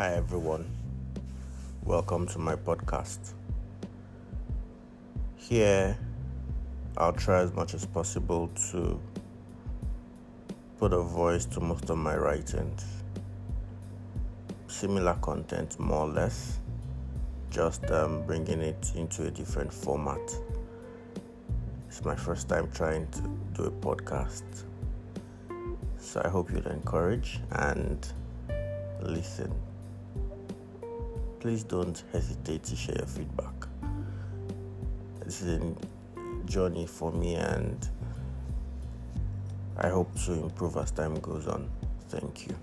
Hi, everyone. Welcome to my podcast. Here, I'll try as much as possible to put a voice to most of my writings. Similar content, more or less, just um, bringing it into a different format. It's my first time trying to do a podcast. So I hope you'll encourage and listen please don't hesitate to share your feedback. This is a journey for me, and I hope to improve as time goes on. Thank you.